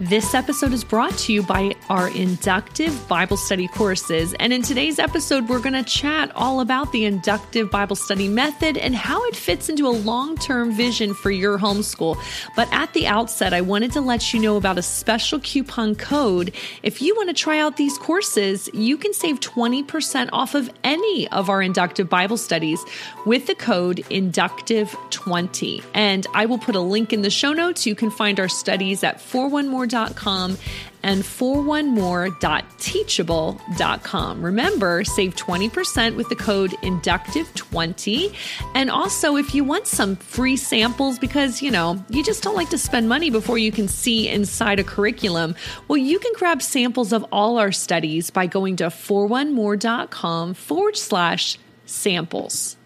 This episode is brought to you by our inductive Bible study courses. And in today's episode, we're going to chat all about the inductive Bible study method and how it fits into a long term vision for your homeschool. But at the outset, I wanted to let you know about a special coupon code. If you want to try out these courses, you can save 20% off of any of our inductive Bible studies with the code inductive20. And I will put a link in the show notes. You can find our studies at 414 41more.com and 4onemore.teachable.com. Remember, save 20% with the code inductive20. And also, if you want some free samples because, you know, you just don't like to spend money before you can see inside a curriculum, well, you can grab samples of all our studies by going to 4onemore.com forward slash samples.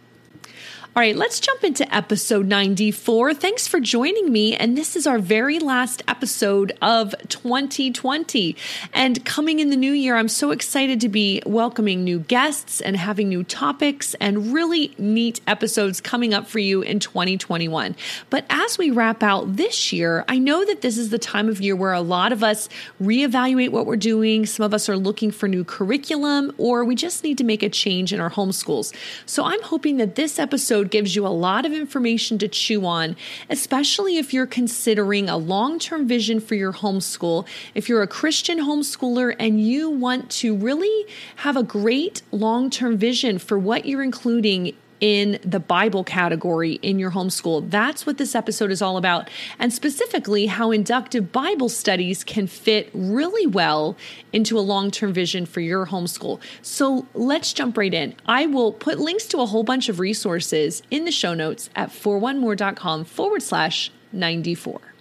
All right, let's jump into episode 94. Thanks for joining me. And this is our very last episode of 2020. And coming in the new year, I'm so excited to be welcoming new guests and having new topics and really neat episodes coming up for you in 2021. But as we wrap out this year, I know that this is the time of year where a lot of us reevaluate what we're doing. Some of us are looking for new curriculum, or we just need to make a change in our homeschools. So I'm hoping that this episode episode gives you a lot of information to chew on, especially if you're considering a long term vision for your homeschool. If you're a Christian homeschooler and you want to really have a great long term vision for what you're including in the Bible category in your homeschool. That's what this episode is all about, and specifically how inductive Bible studies can fit really well into a long term vision for your homeschool. So let's jump right in. I will put links to a whole bunch of resources in the show notes at 4onemore.com forward slash 94.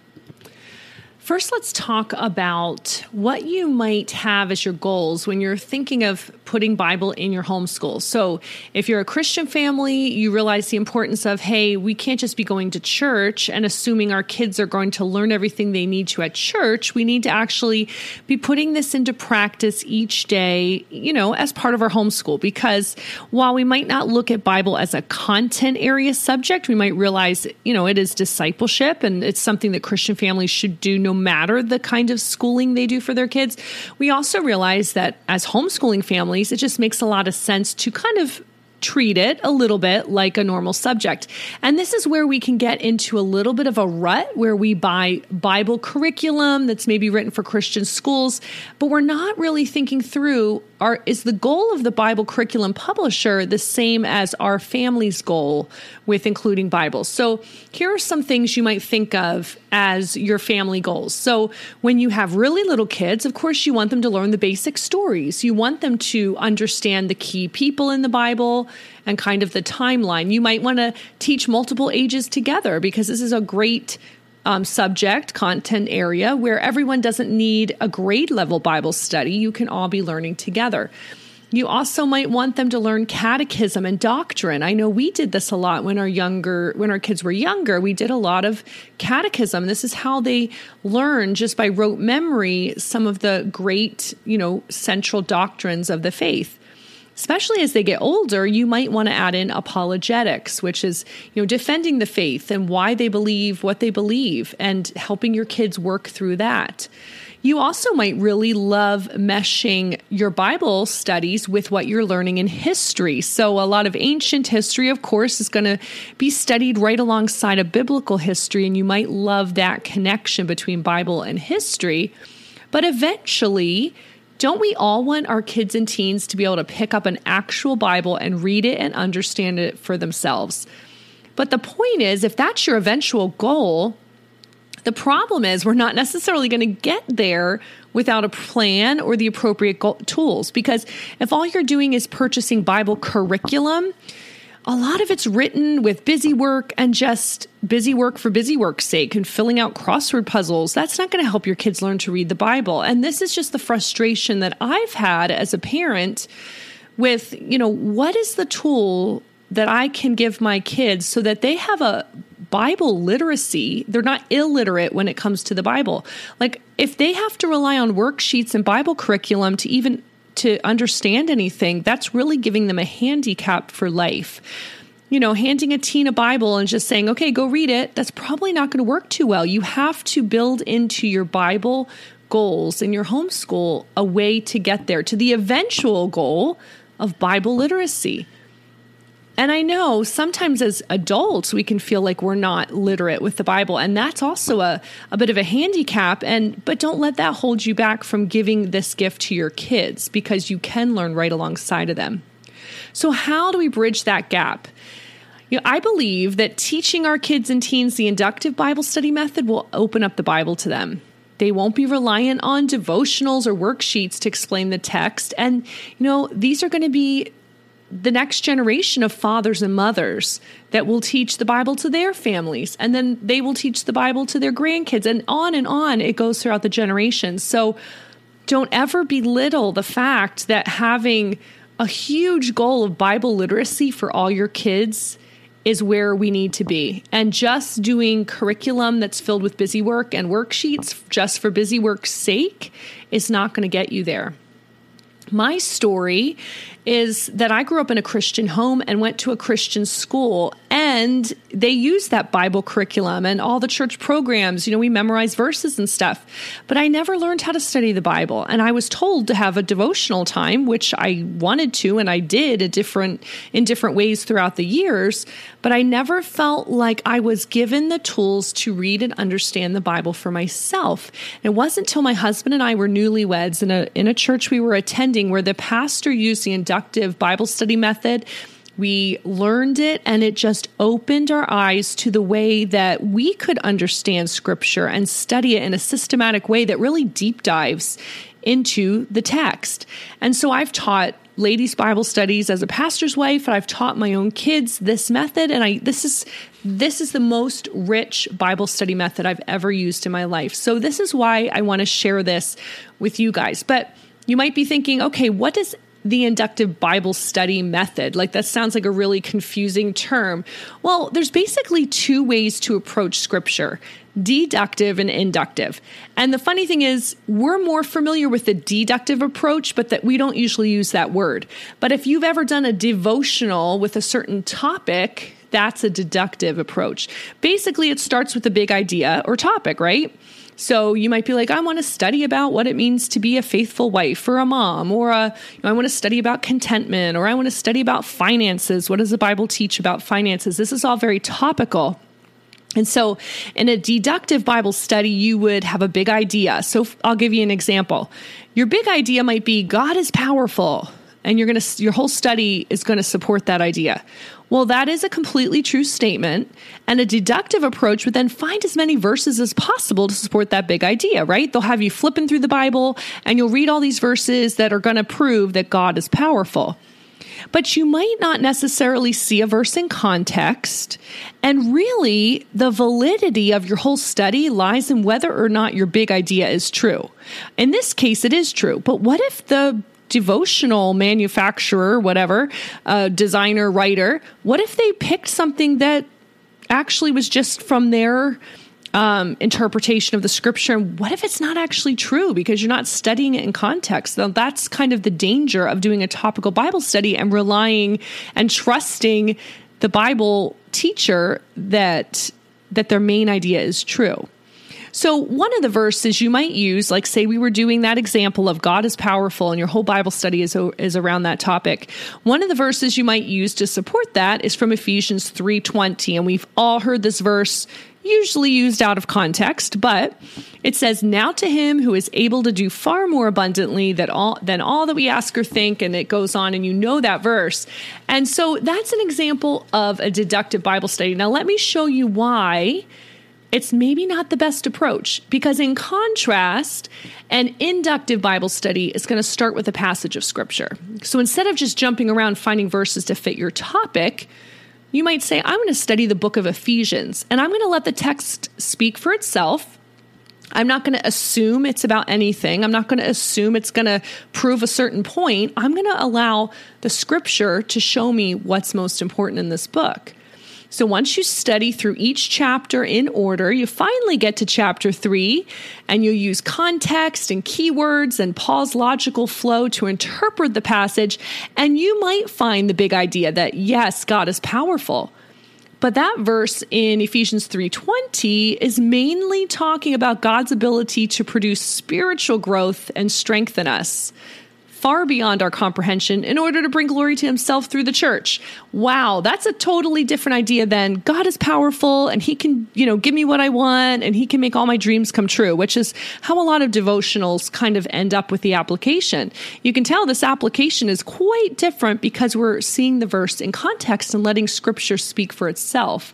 First, let's talk about what you might have as your goals when you're thinking of putting Bible in your homeschool. So, if you're a Christian family, you realize the importance of, hey, we can't just be going to church and assuming our kids are going to learn everything they need to at church. We need to actually be putting this into practice each day, you know, as part of our homeschool. Because while we might not look at Bible as a content area subject, we might realize, you know, it is discipleship and it's something that Christian families should do no matter the kind of schooling they do for their kids. We also realize that as homeschooling families, it just makes a lot of sense to kind of treat it a little bit like a normal subject. And this is where we can get into a little bit of a rut where we buy Bible curriculum that's maybe written for Christian schools, but we're not really thinking through are, is the goal of the Bible curriculum publisher the same as our family's goal with including Bibles? So here are some things you might think of as your family goals. So when you have really little kids, of course, you want them to learn the basic stories. You want them to understand the key people in the Bible and kind of the timeline. You might want to teach multiple ages together because this is a great um, subject content area where everyone doesn't need a grade level Bible study. You can all be learning together. You also might want them to learn catechism and doctrine. I know we did this a lot when our younger when our kids were younger. We did a lot of catechism. This is how they learn just by rote memory some of the great, you know, central doctrines of the faith especially as they get older, you might want to add in apologetics, which is, you know, defending the faith and why they believe what they believe and helping your kids work through that. You also might really love meshing your Bible studies with what you're learning in history. So, a lot of ancient history, of course, is going to be studied right alongside of biblical history, and you might love that connection between Bible and history. But eventually, Don't we all want our kids and teens to be able to pick up an actual Bible and read it and understand it for themselves? But the point is, if that's your eventual goal, the problem is we're not necessarily going to get there without a plan or the appropriate go- tools. Because if all you're doing is purchasing Bible curriculum, a lot of it's written with busy work and just busy work for busy work's sake and filling out crossword puzzles. That's not going to help your kids learn to read the Bible. And this is just the frustration that I've had as a parent with, you know, what is the tool that I can give my kids so that they have a Bible literacy. They're not illiterate when it comes to the Bible. Like if they have to rely on worksheets and Bible curriculum to even to understand anything, that's really giving them a handicap for life. You know, handing a teen a Bible and just saying, okay, go read it, that's probably not going to work too well. You have to build into your Bible goals in your homeschool a way to get there to the eventual goal of Bible literacy. And I know sometimes as adults, we can feel like we're not literate with the Bible. And that's also a, a bit of a handicap. And, but don't let that hold you back from giving this gift to your kids because you can learn right alongside of them. So, how do we bridge that gap? You know, I believe that teaching our kids and teens the inductive Bible study method will open up the Bible to them. They won't be reliant on devotionals or worksheets to explain the text. And, you know, these are going to be the next generation of fathers and mothers that will teach the Bible to their families, and then they will teach the Bible to their grandkids, and on and on it goes throughout the generations. So don't ever belittle the fact that having a huge goal of Bible literacy for all your kids is where we need to be. And just doing curriculum that's filled with busy work and worksheets just for busy work's sake is not going to get you there. My story is that I grew up in a Christian home and went to a Christian school and they use that Bible curriculum and all the church programs. You know, we memorize verses and stuff, but I never learned how to study the Bible. And I was told to have a devotional time, which I wanted to, and I did a different, in different ways throughout the years, but I never felt like I was given the tools to read and understand the Bible for myself. And it wasn't until my husband and I were newlyweds in a, in a church we were attending where the pastor used the inductive Bible study method we learned it and it just opened our eyes to the way that we could understand scripture and study it in a systematic way that really deep dives into the text. And so I've taught ladies Bible studies as a pastor's wife and I've taught my own kids this method and I this is this is the most rich Bible study method I've ever used in my life. So this is why I want to share this with you guys. But you might be thinking, okay, what does the inductive Bible study method. Like that sounds like a really confusing term. Well, there's basically two ways to approach scripture deductive and inductive. And the funny thing is, we're more familiar with the deductive approach, but that we don't usually use that word. But if you've ever done a devotional with a certain topic, that's a deductive approach. Basically, it starts with a big idea or topic, right? So you might be like, I want to study about what it means to be a faithful wife or a mom, or a, you know, I want to study about contentment, or I want to study about finances. What does the Bible teach about finances? This is all very topical. And so, in a deductive Bible study, you would have a big idea. So, I'll give you an example. Your big idea might be God is powerful, and you're going to your whole study is going to support that idea. Well, that is a completely true statement. And a deductive approach would then find as many verses as possible to support that big idea, right? They'll have you flipping through the Bible and you'll read all these verses that are going to prove that God is powerful. But you might not necessarily see a verse in context. And really, the validity of your whole study lies in whether or not your big idea is true. In this case, it is true. But what if the devotional manufacturer, whatever, uh, designer, writer, what if they picked something that actually was just from their um, interpretation of the scripture? And what if it's not actually true because you're not studying it in context? Now, that's kind of the danger of doing a topical Bible study and relying and trusting the Bible teacher that that their main idea is true. So, one of the verses you might use, like say we were doing that example of God is powerful and your whole Bible study is, is around that topic. One of the verses you might use to support that is from Ephesians 3:20 and we've all heard this verse usually used out of context, but it says, Now to him who is able to do far more abundantly than all, than all that we ask or think. And it goes on, and you know that verse. And so that's an example of a deductive Bible study. Now, let me show you why it's maybe not the best approach because, in contrast, an inductive Bible study is going to start with a passage of scripture. So instead of just jumping around finding verses to fit your topic, you might say, I'm going to study the book of Ephesians and I'm going to let the text speak for itself. I'm not going to assume it's about anything. I'm not going to assume it's going to prove a certain point. I'm going to allow the scripture to show me what's most important in this book. So once you study through each chapter in order, you finally get to chapter three and you'll use context and keywords and Paul's logical flow to interpret the passage. And you might find the big idea that yes, God is powerful. But that verse in Ephesians 3:20 is mainly talking about God's ability to produce spiritual growth and strengthen us far beyond our comprehension in order to bring glory to himself through the church. Wow, that's a totally different idea than God is powerful and he can, you know, give me what I want and he can make all my dreams come true, which is how a lot of devotionals kind of end up with the application. You can tell this application is quite different because we're seeing the verse in context and letting scripture speak for itself.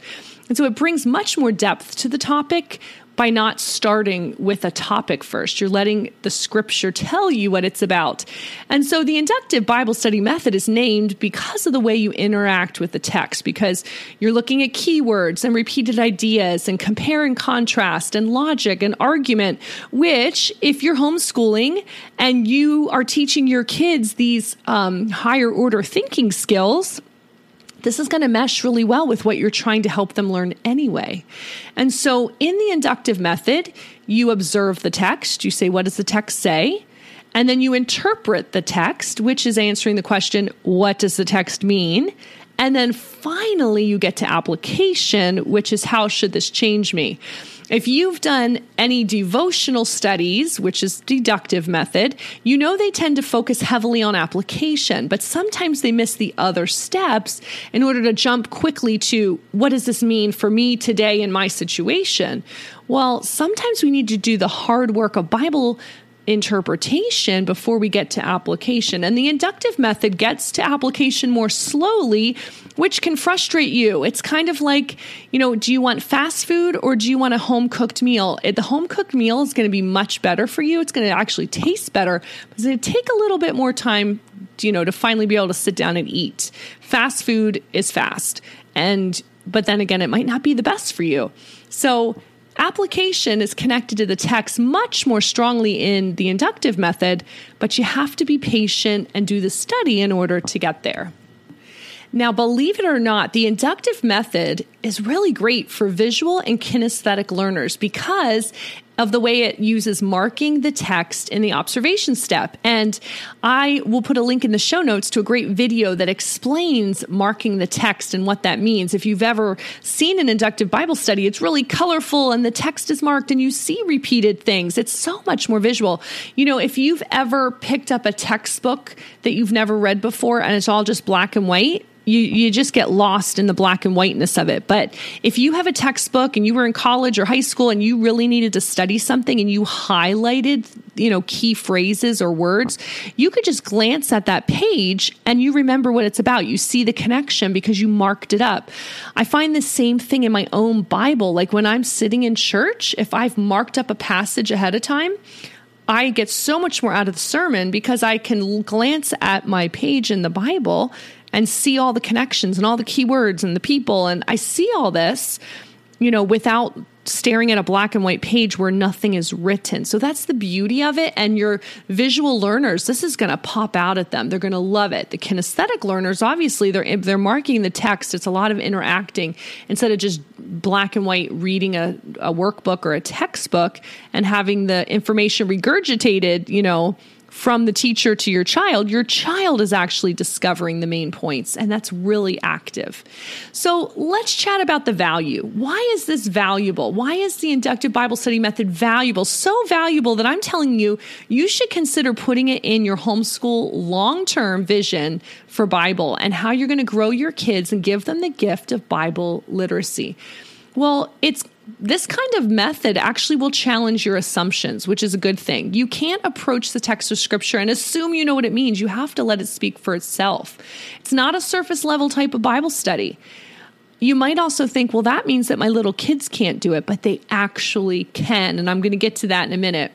And so it brings much more depth to the topic by not starting with a topic first. You're letting the scripture tell you what it's about. And so the inductive Bible study method is named because of the way you interact with the text, because you're looking at keywords and repeated ideas and compare and contrast and logic and argument, which, if you're homeschooling and you are teaching your kids these um, higher order thinking skills, this is going to mesh really well with what you're trying to help them learn anyway. And so, in the inductive method, you observe the text, you say, What does the text say? And then you interpret the text, which is answering the question, What does the text mean? And then finally, you get to application, which is, How should this change me? If you've done any devotional studies, which is deductive method, you know they tend to focus heavily on application, but sometimes they miss the other steps in order to jump quickly to what does this mean for me today in my situation? Well, sometimes we need to do the hard work of Bible interpretation before we get to application. And the inductive method gets to application more slowly, which can frustrate you. It's kind of like, you know, do you want fast food or do you want a home cooked meal? The home cooked meal is going to be much better for you. It's going to actually taste better, but it's going to take a little bit more time, you know, to finally be able to sit down and eat. Fast food is fast. And, but then again, it might not be the best for you. So, Application is connected to the text much more strongly in the inductive method, but you have to be patient and do the study in order to get there. Now, believe it or not, the inductive method is really great for visual and kinesthetic learners because of the way it uses marking the text in the observation step. And I will put a link in the show notes to a great video that explains marking the text and what that means. If you've ever seen an inductive Bible study, it's really colorful and the text is marked and you see repeated things. It's so much more visual. You know, if you've ever picked up a textbook that you've never read before and it's all just black and white, you you just get lost in the black and whiteness of it. But if you have a textbook and you were in college or high school and you really needed to study something and you highlighted, you know, key phrases or words, you could just glance at that page and you remember what it's about. You see the connection because you marked it up. I find the same thing in my own Bible. Like when I'm sitting in church, if I've marked up a passage ahead of time, I get so much more out of the sermon because I can glance at my page in the Bible and see all the connections and all the keywords and the people. And I see all this, you know, without staring at a black and white page where nothing is written. So that's the beauty of it. And your visual learners, this is going to pop out at them. They're going to love it. The kinesthetic learners, obviously, they're they're marking the text. It's a lot of interacting instead of just black and white reading a, a workbook or a textbook and having the information regurgitated, you know from the teacher to your child, your child is actually discovering the main points, and that's really active. So let's chat about the value. Why is this valuable? Why is the inductive Bible study method valuable? So valuable that I'm telling you, you should consider putting it in your homeschool long term vision for Bible and how you're going to grow your kids and give them the gift of Bible literacy. Well, it's this kind of method actually will challenge your assumptions, which is a good thing. You can't approach the text of scripture and assume you know what it means. You have to let it speak for itself. It's not a surface level type of Bible study. You might also think, well, that means that my little kids can't do it, but they actually can. And I'm going to get to that in a minute.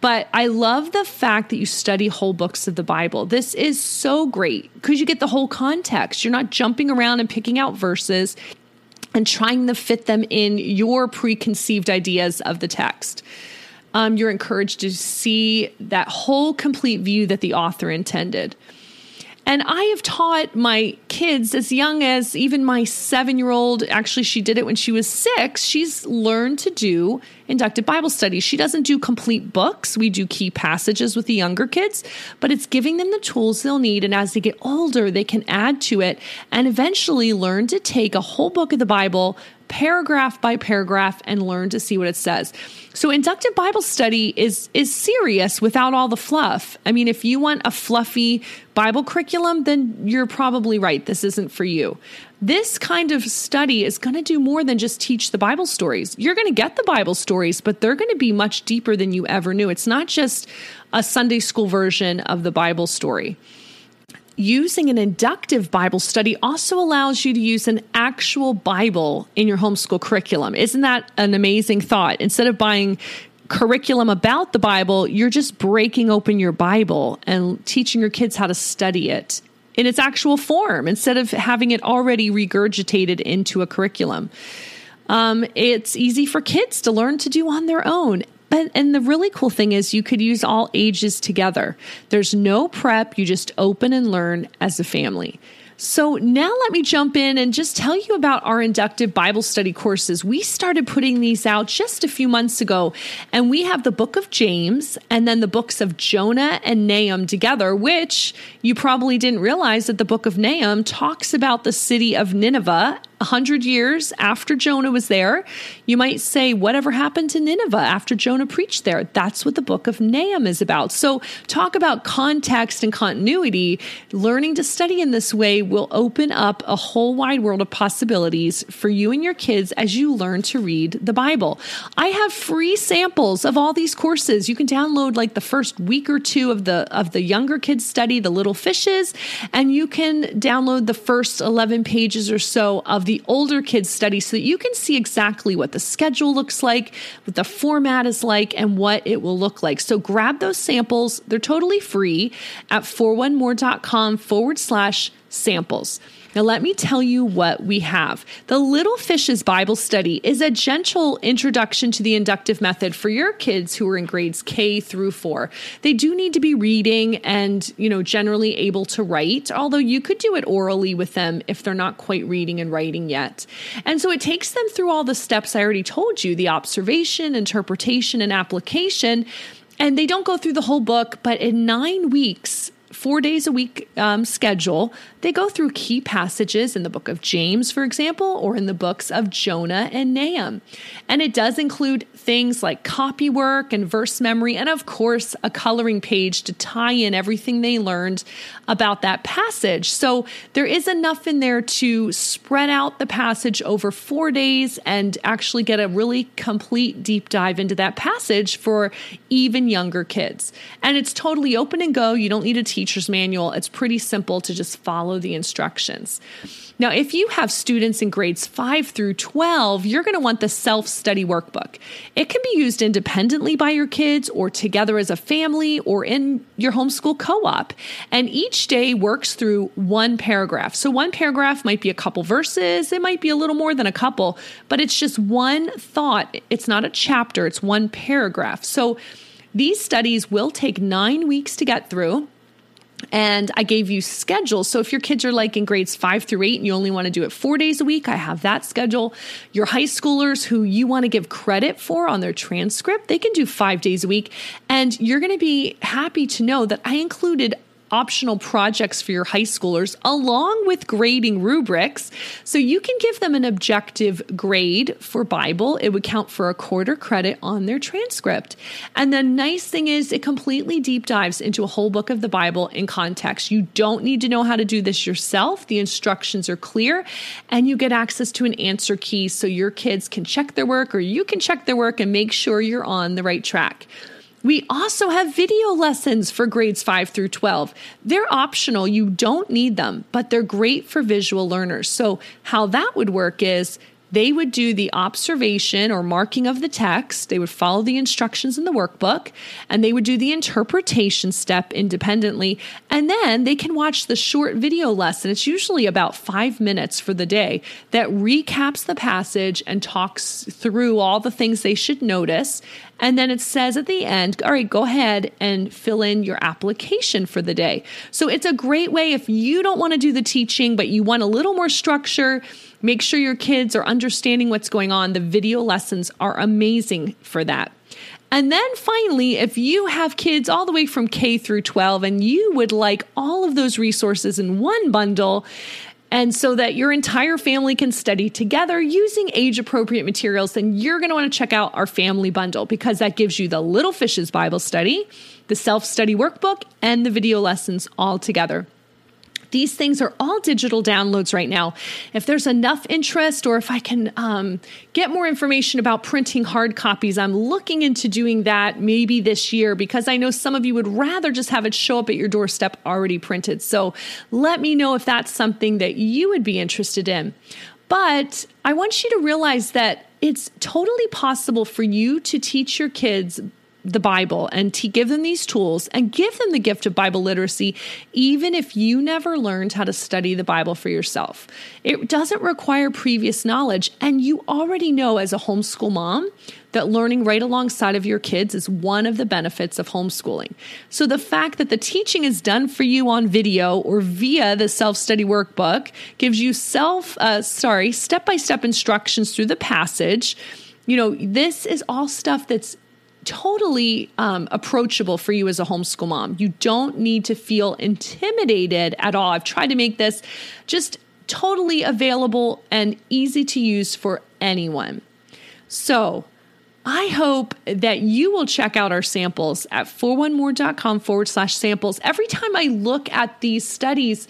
But I love the fact that you study whole books of the Bible. This is so great because you get the whole context. You're not jumping around and picking out verses and trying to fit them in your preconceived ideas of the text. Um, you're encouraged to see that whole complete view that the author intended. And I have taught my kids as young as even my seven year old, actually, she did it when she was six. She's learned to do inductive Bible studies. She doesn't do complete books. We do key passages with the younger kids, but it's giving them the tools they'll need. And as they get older, they can add to it and eventually learn to take a whole book of the Bible, paragraph by paragraph, and learn to see what it says. So inductive Bible study is is serious without all the fluff. I mean, if you want a fluffy Bible curriculum, then you're probably right. This isn't for you. This kind of study is going to do more than just teach the Bible stories. You're going to get the Bible stories, but they're going to be much deeper than you ever knew. It's not just a Sunday school version of the Bible story using an inductive Bible study also allows you to use an actual Bible in your homeschool curriculum. Isn't that an amazing thought? Instead of buying curriculum about the Bible, you're just breaking open your Bible and teaching your kids how to study it in its actual form instead of having it already regurgitated into a curriculum. Um, it's easy for kids to learn to do on their own. But and the really cool thing is you could use all ages together. There's no prep, you just open and learn as a family. So now let me jump in and just tell you about our inductive Bible study courses. We started putting these out just a few months ago, and we have the book of James and then the books of Jonah and Nahum together, which you probably didn't realize that the book of Nahum talks about the city of Nineveh 100 years after Jonah was there, you might say, Whatever happened to Nineveh after Jonah preached there? That's what the book of Nahum is about. So, talk about context and continuity. Learning to study in this way will open up a whole wide world of possibilities for you and your kids as you learn to read the Bible. I have free samples of all these courses. You can download like the first week or two of the of the younger kids study, the little fishes, and you can download the first 11 pages or so of the older kids study so that you can see exactly what the schedule looks like, what the format is like, and what it will look like. So grab those samples. They're totally free at 4onemore.com forward slash samples. Now, let me tell you what we have. The Little Fishes Bible Study is a gentle introduction to the inductive method for your kids who are in grades K through four. They do need to be reading and, you know, generally able to write, although you could do it orally with them if they're not quite reading and writing yet. And so it takes them through all the steps I already told you the observation, interpretation, and application. And they don't go through the whole book, but in nine weeks, four days a week um, schedule, they go through key passages in the book of James, for example, or in the books of Jonah and Nahum. And it does include things like copy work and verse memory, and of course, a coloring page to tie in everything they learned about that passage. So there is enough in there to spread out the passage over four days and actually get a really complete deep dive into that passage for even younger kids. And it's totally open and go. You don't need a teacher's manual. It's pretty simple to just follow the instructions. Now, if you have students in grades 5 through 12, you're going to want the self study workbook. It can be used independently by your kids or together as a family or in your homeschool co op. And each day works through one paragraph. So, one paragraph might be a couple verses, it might be a little more than a couple, but it's just one thought. It's not a chapter, it's one paragraph. So, these studies will take nine weeks to get through and I gave you schedules. So if your kids are like in grades five through eight and you only want to do it four days a week, I have that schedule. Your high schoolers who you want to give credit for on their transcript, they can do five days a week. And you're going to be happy to know that I included optional projects for your high schoolers along with grading rubrics. So you can give them an objective grade for Bible. It would count for a quarter credit on their transcript. And the nice thing is, it completely deep dives into a whole book of the Bible in context. You don't need to know how to do this yourself. The instructions are clear, and you get access to an answer key so your kids can check their work or you can check their work and make sure you're on the right track. We also have video lessons for grades 5 through 12. They're optional, you don't need them, but they're great for visual learners. So, how that would work is they would do the observation or marking of the text. They would follow the instructions in the workbook and they would do the interpretation step independently. And then they can watch the short video lesson. It's usually about five minutes for the day that recaps the passage and talks through all the things they should notice. And then it says at the end, all right, go ahead and fill in your application for the day. So it's a great way if you don't want to do the teaching, but you want a little more structure Make sure your kids are understanding what's going on. The video lessons are amazing for that. And then finally, if you have kids all the way from K through 12 and you would like all of those resources in one bundle, and so that your entire family can study together using age appropriate materials, then you're going to want to check out our family bundle because that gives you the Little Fishes Bible study, the self study workbook, and the video lessons all together. These things are all digital downloads right now. If there's enough interest, or if I can um, get more information about printing hard copies, I'm looking into doing that maybe this year because I know some of you would rather just have it show up at your doorstep already printed. So let me know if that's something that you would be interested in. But I want you to realize that it's totally possible for you to teach your kids the Bible and to give them these tools and give them the gift of Bible literacy, even if you never learned how to study the Bible for yourself. It doesn't require previous knowledge. And you already know as a homeschool mom that learning right alongside of your kids is one of the benefits of homeschooling. So the fact that the teaching is done for you on video or via the self-study workbook gives you self, uh, sorry, step-by-step instructions through the passage. You know, this is all stuff that's totally um, approachable for you as a homeschool mom. You don't need to feel intimidated at all. I've tried to make this just totally available and easy to use for anyone. So, I hope that you will check out our samples at 4onemore.com forward slash samples. Every time I look at these studies,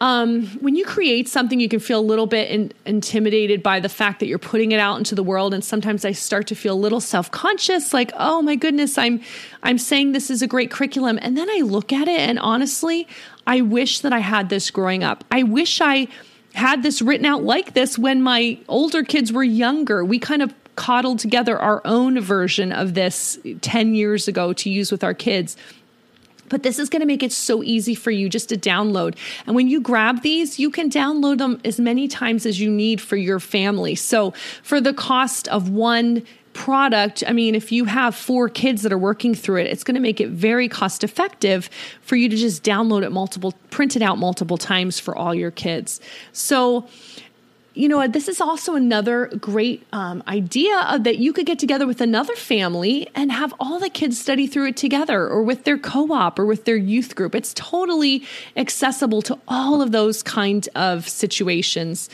um, when you create something, you can feel a little bit in, intimidated by the fact that you're putting it out into the world, and sometimes I start to feel a little self conscious, like, oh my goodness, I'm I'm saying this is a great curriculum, and then I look at it, and honestly, I wish that I had this growing up. I wish I had this written out like this when my older kids were younger. We kind of coddled together our own version of this 10 years ago to use with our kids. But this is going to make it so easy for you just to download. And when you grab these, you can download them as many times as you need for your family. So for the cost of one product, I mean, if you have four kids that are working through it, it's going to make it very cost effective for you to just download it multiple, print it out multiple times for all your kids. So, you know, this is also another great um, idea that you could get together with another family and have all the kids study through it together or with their co op or with their youth group. It's totally accessible to all of those kind of situations.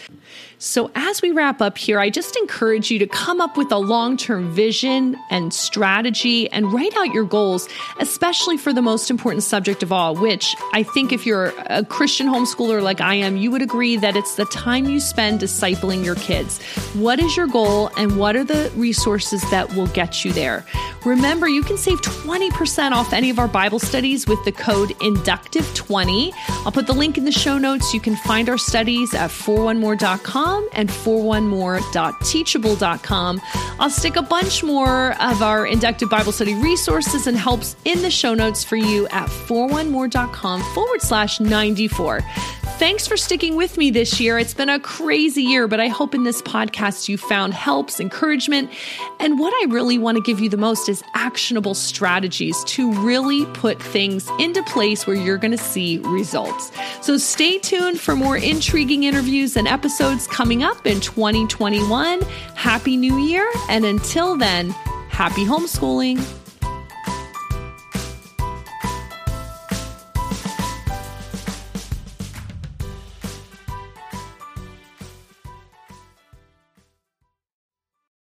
So, as we wrap up here, I just encourage you to come up with a long term vision and strategy and write out your goals, especially for the most important subject of all, which I think if you're a Christian homeschooler like I am, you would agree that it's the time you spend discipling your kids. What is your goal and what are the resources that will get you there? Remember, you can save 20% off any of our Bible studies with the code INDUCTIVE20. I'll put the link in the show notes. You can find our studies at 4onemore.com and 4onemore.teachable.com. I'll stick a bunch more of our inductive Bible study resources and helps in the show notes for you at 4onemore.com forward slash 94. Thanks for sticking with me this year. It's been a crazy year, but I hope in this podcast you found helps, encouragement, and what I really want to give you the most is actionable strategies to really put things into place where you're going to see results. So stay tuned for more intriguing interviews and episodes coming up in 2021. Happy New Year, and until then, happy homeschooling.